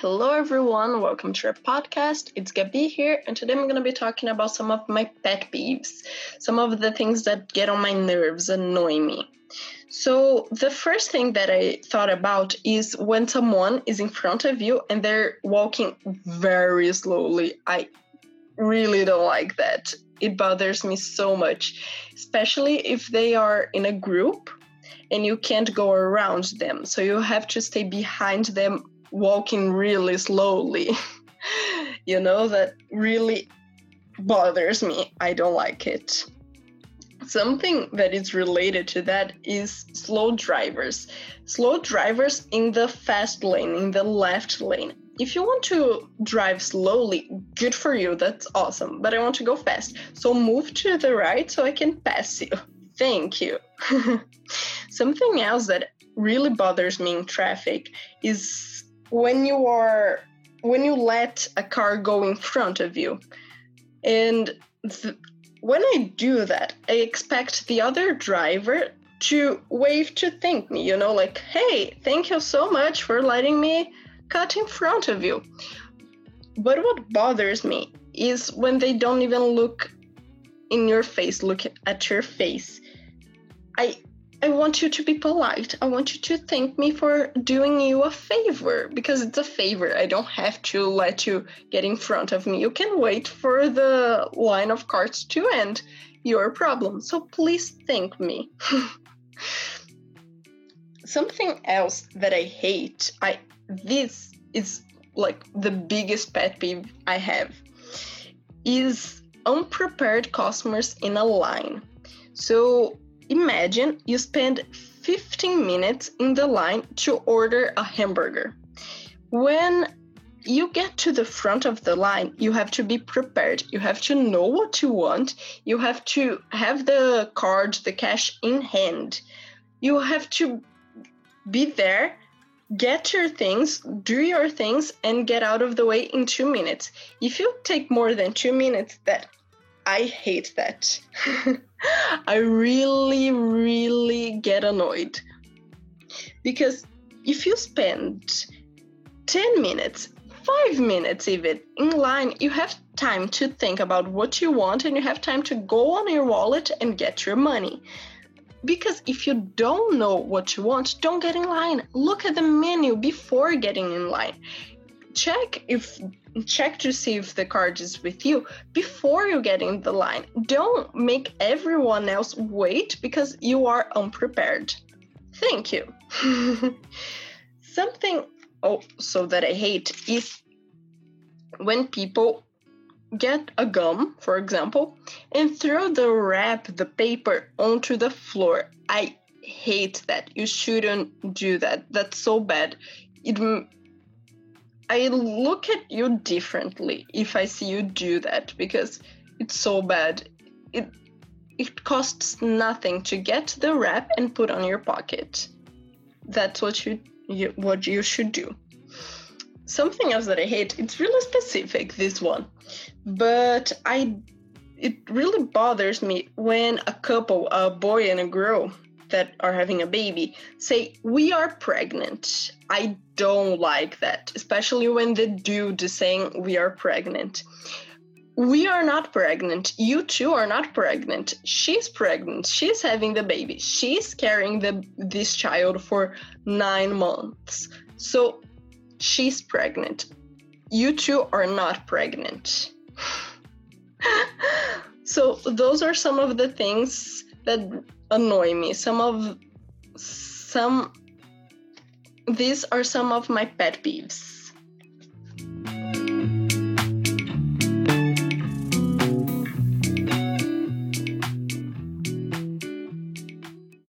Hello, everyone. Welcome to our podcast. It's Gabi here, and today I'm going to be talking about some of my pet peeves, some of the things that get on my nerves, annoy me. So, the first thing that I thought about is when someone is in front of you and they're walking very slowly. I really don't like that. It bothers me so much, especially if they are in a group and you can't go around them. So, you have to stay behind them walking really slowly. you know, that really bothers me. I don't like it. Something that is related to that is slow drivers. Slow drivers in the fast lane, in the left lane. If you want to drive slowly, good for you, that's awesome. But I want to go fast. So move to the right so I can pass you. Thank you. Something else that really bothers me in traffic is when you are when you let a car go in front of you. And th- when i do that i expect the other driver to wave to thank me you know like hey thank you so much for letting me cut in front of you. But what bothers me is when they don't even look in your face look at your face. I I want you to be polite. I want you to thank me for doing you a favor because it's a favor. I don't have to let you get in front of me. You can wait for the line of carts to end. Your problem. So please thank me. Something else that I hate, I this is like the biggest pet peeve I have is unprepared customers in a line. So Imagine you spend 15 minutes in the line to order a hamburger. When you get to the front of the line, you have to be prepared. You have to know what you want. You have to have the card, the cash in hand. You have to be there, get your things, do your things, and get out of the way in two minutes. If you take more than two minutes, that I hate that. I really, really get annoyed. Because if you spend 10 minutes, 5 minutes even in line, you have time to think about what you want and you have time to go on your wallet and get your money. Because if you don't know what you want, don't get in line. Look at the menu before getting in line. Check if check to see if the card is with you before you get in the line. Don't make everyone else wait because you are unprepared. Thank you. Something oh, also that I hate is when people get a gum, for example, and throw the wrap, the paper onto the floor. I hate that. You shouldn't do that. That's so bad. It I look at you differently if I see you do that because it's so bad. It it costs nothing to get the wrap and put on your pocket. That's what you, you what you should do. Something else that I hate, it's really specific this one. But I it really bothers me when a couple, a boy and a girl, that are having a baby say, We are pregnant. I don't like that, especially when the dude is saying, We are pregnant. We are not pregnant. You two are not pregnant. She's pregnant. She's having the baby. She's carrying the this child for nine months. So she's pregnant. You two are not pregnant. so those are some of the things that annoy me. Some of some these are some of my pet peeves.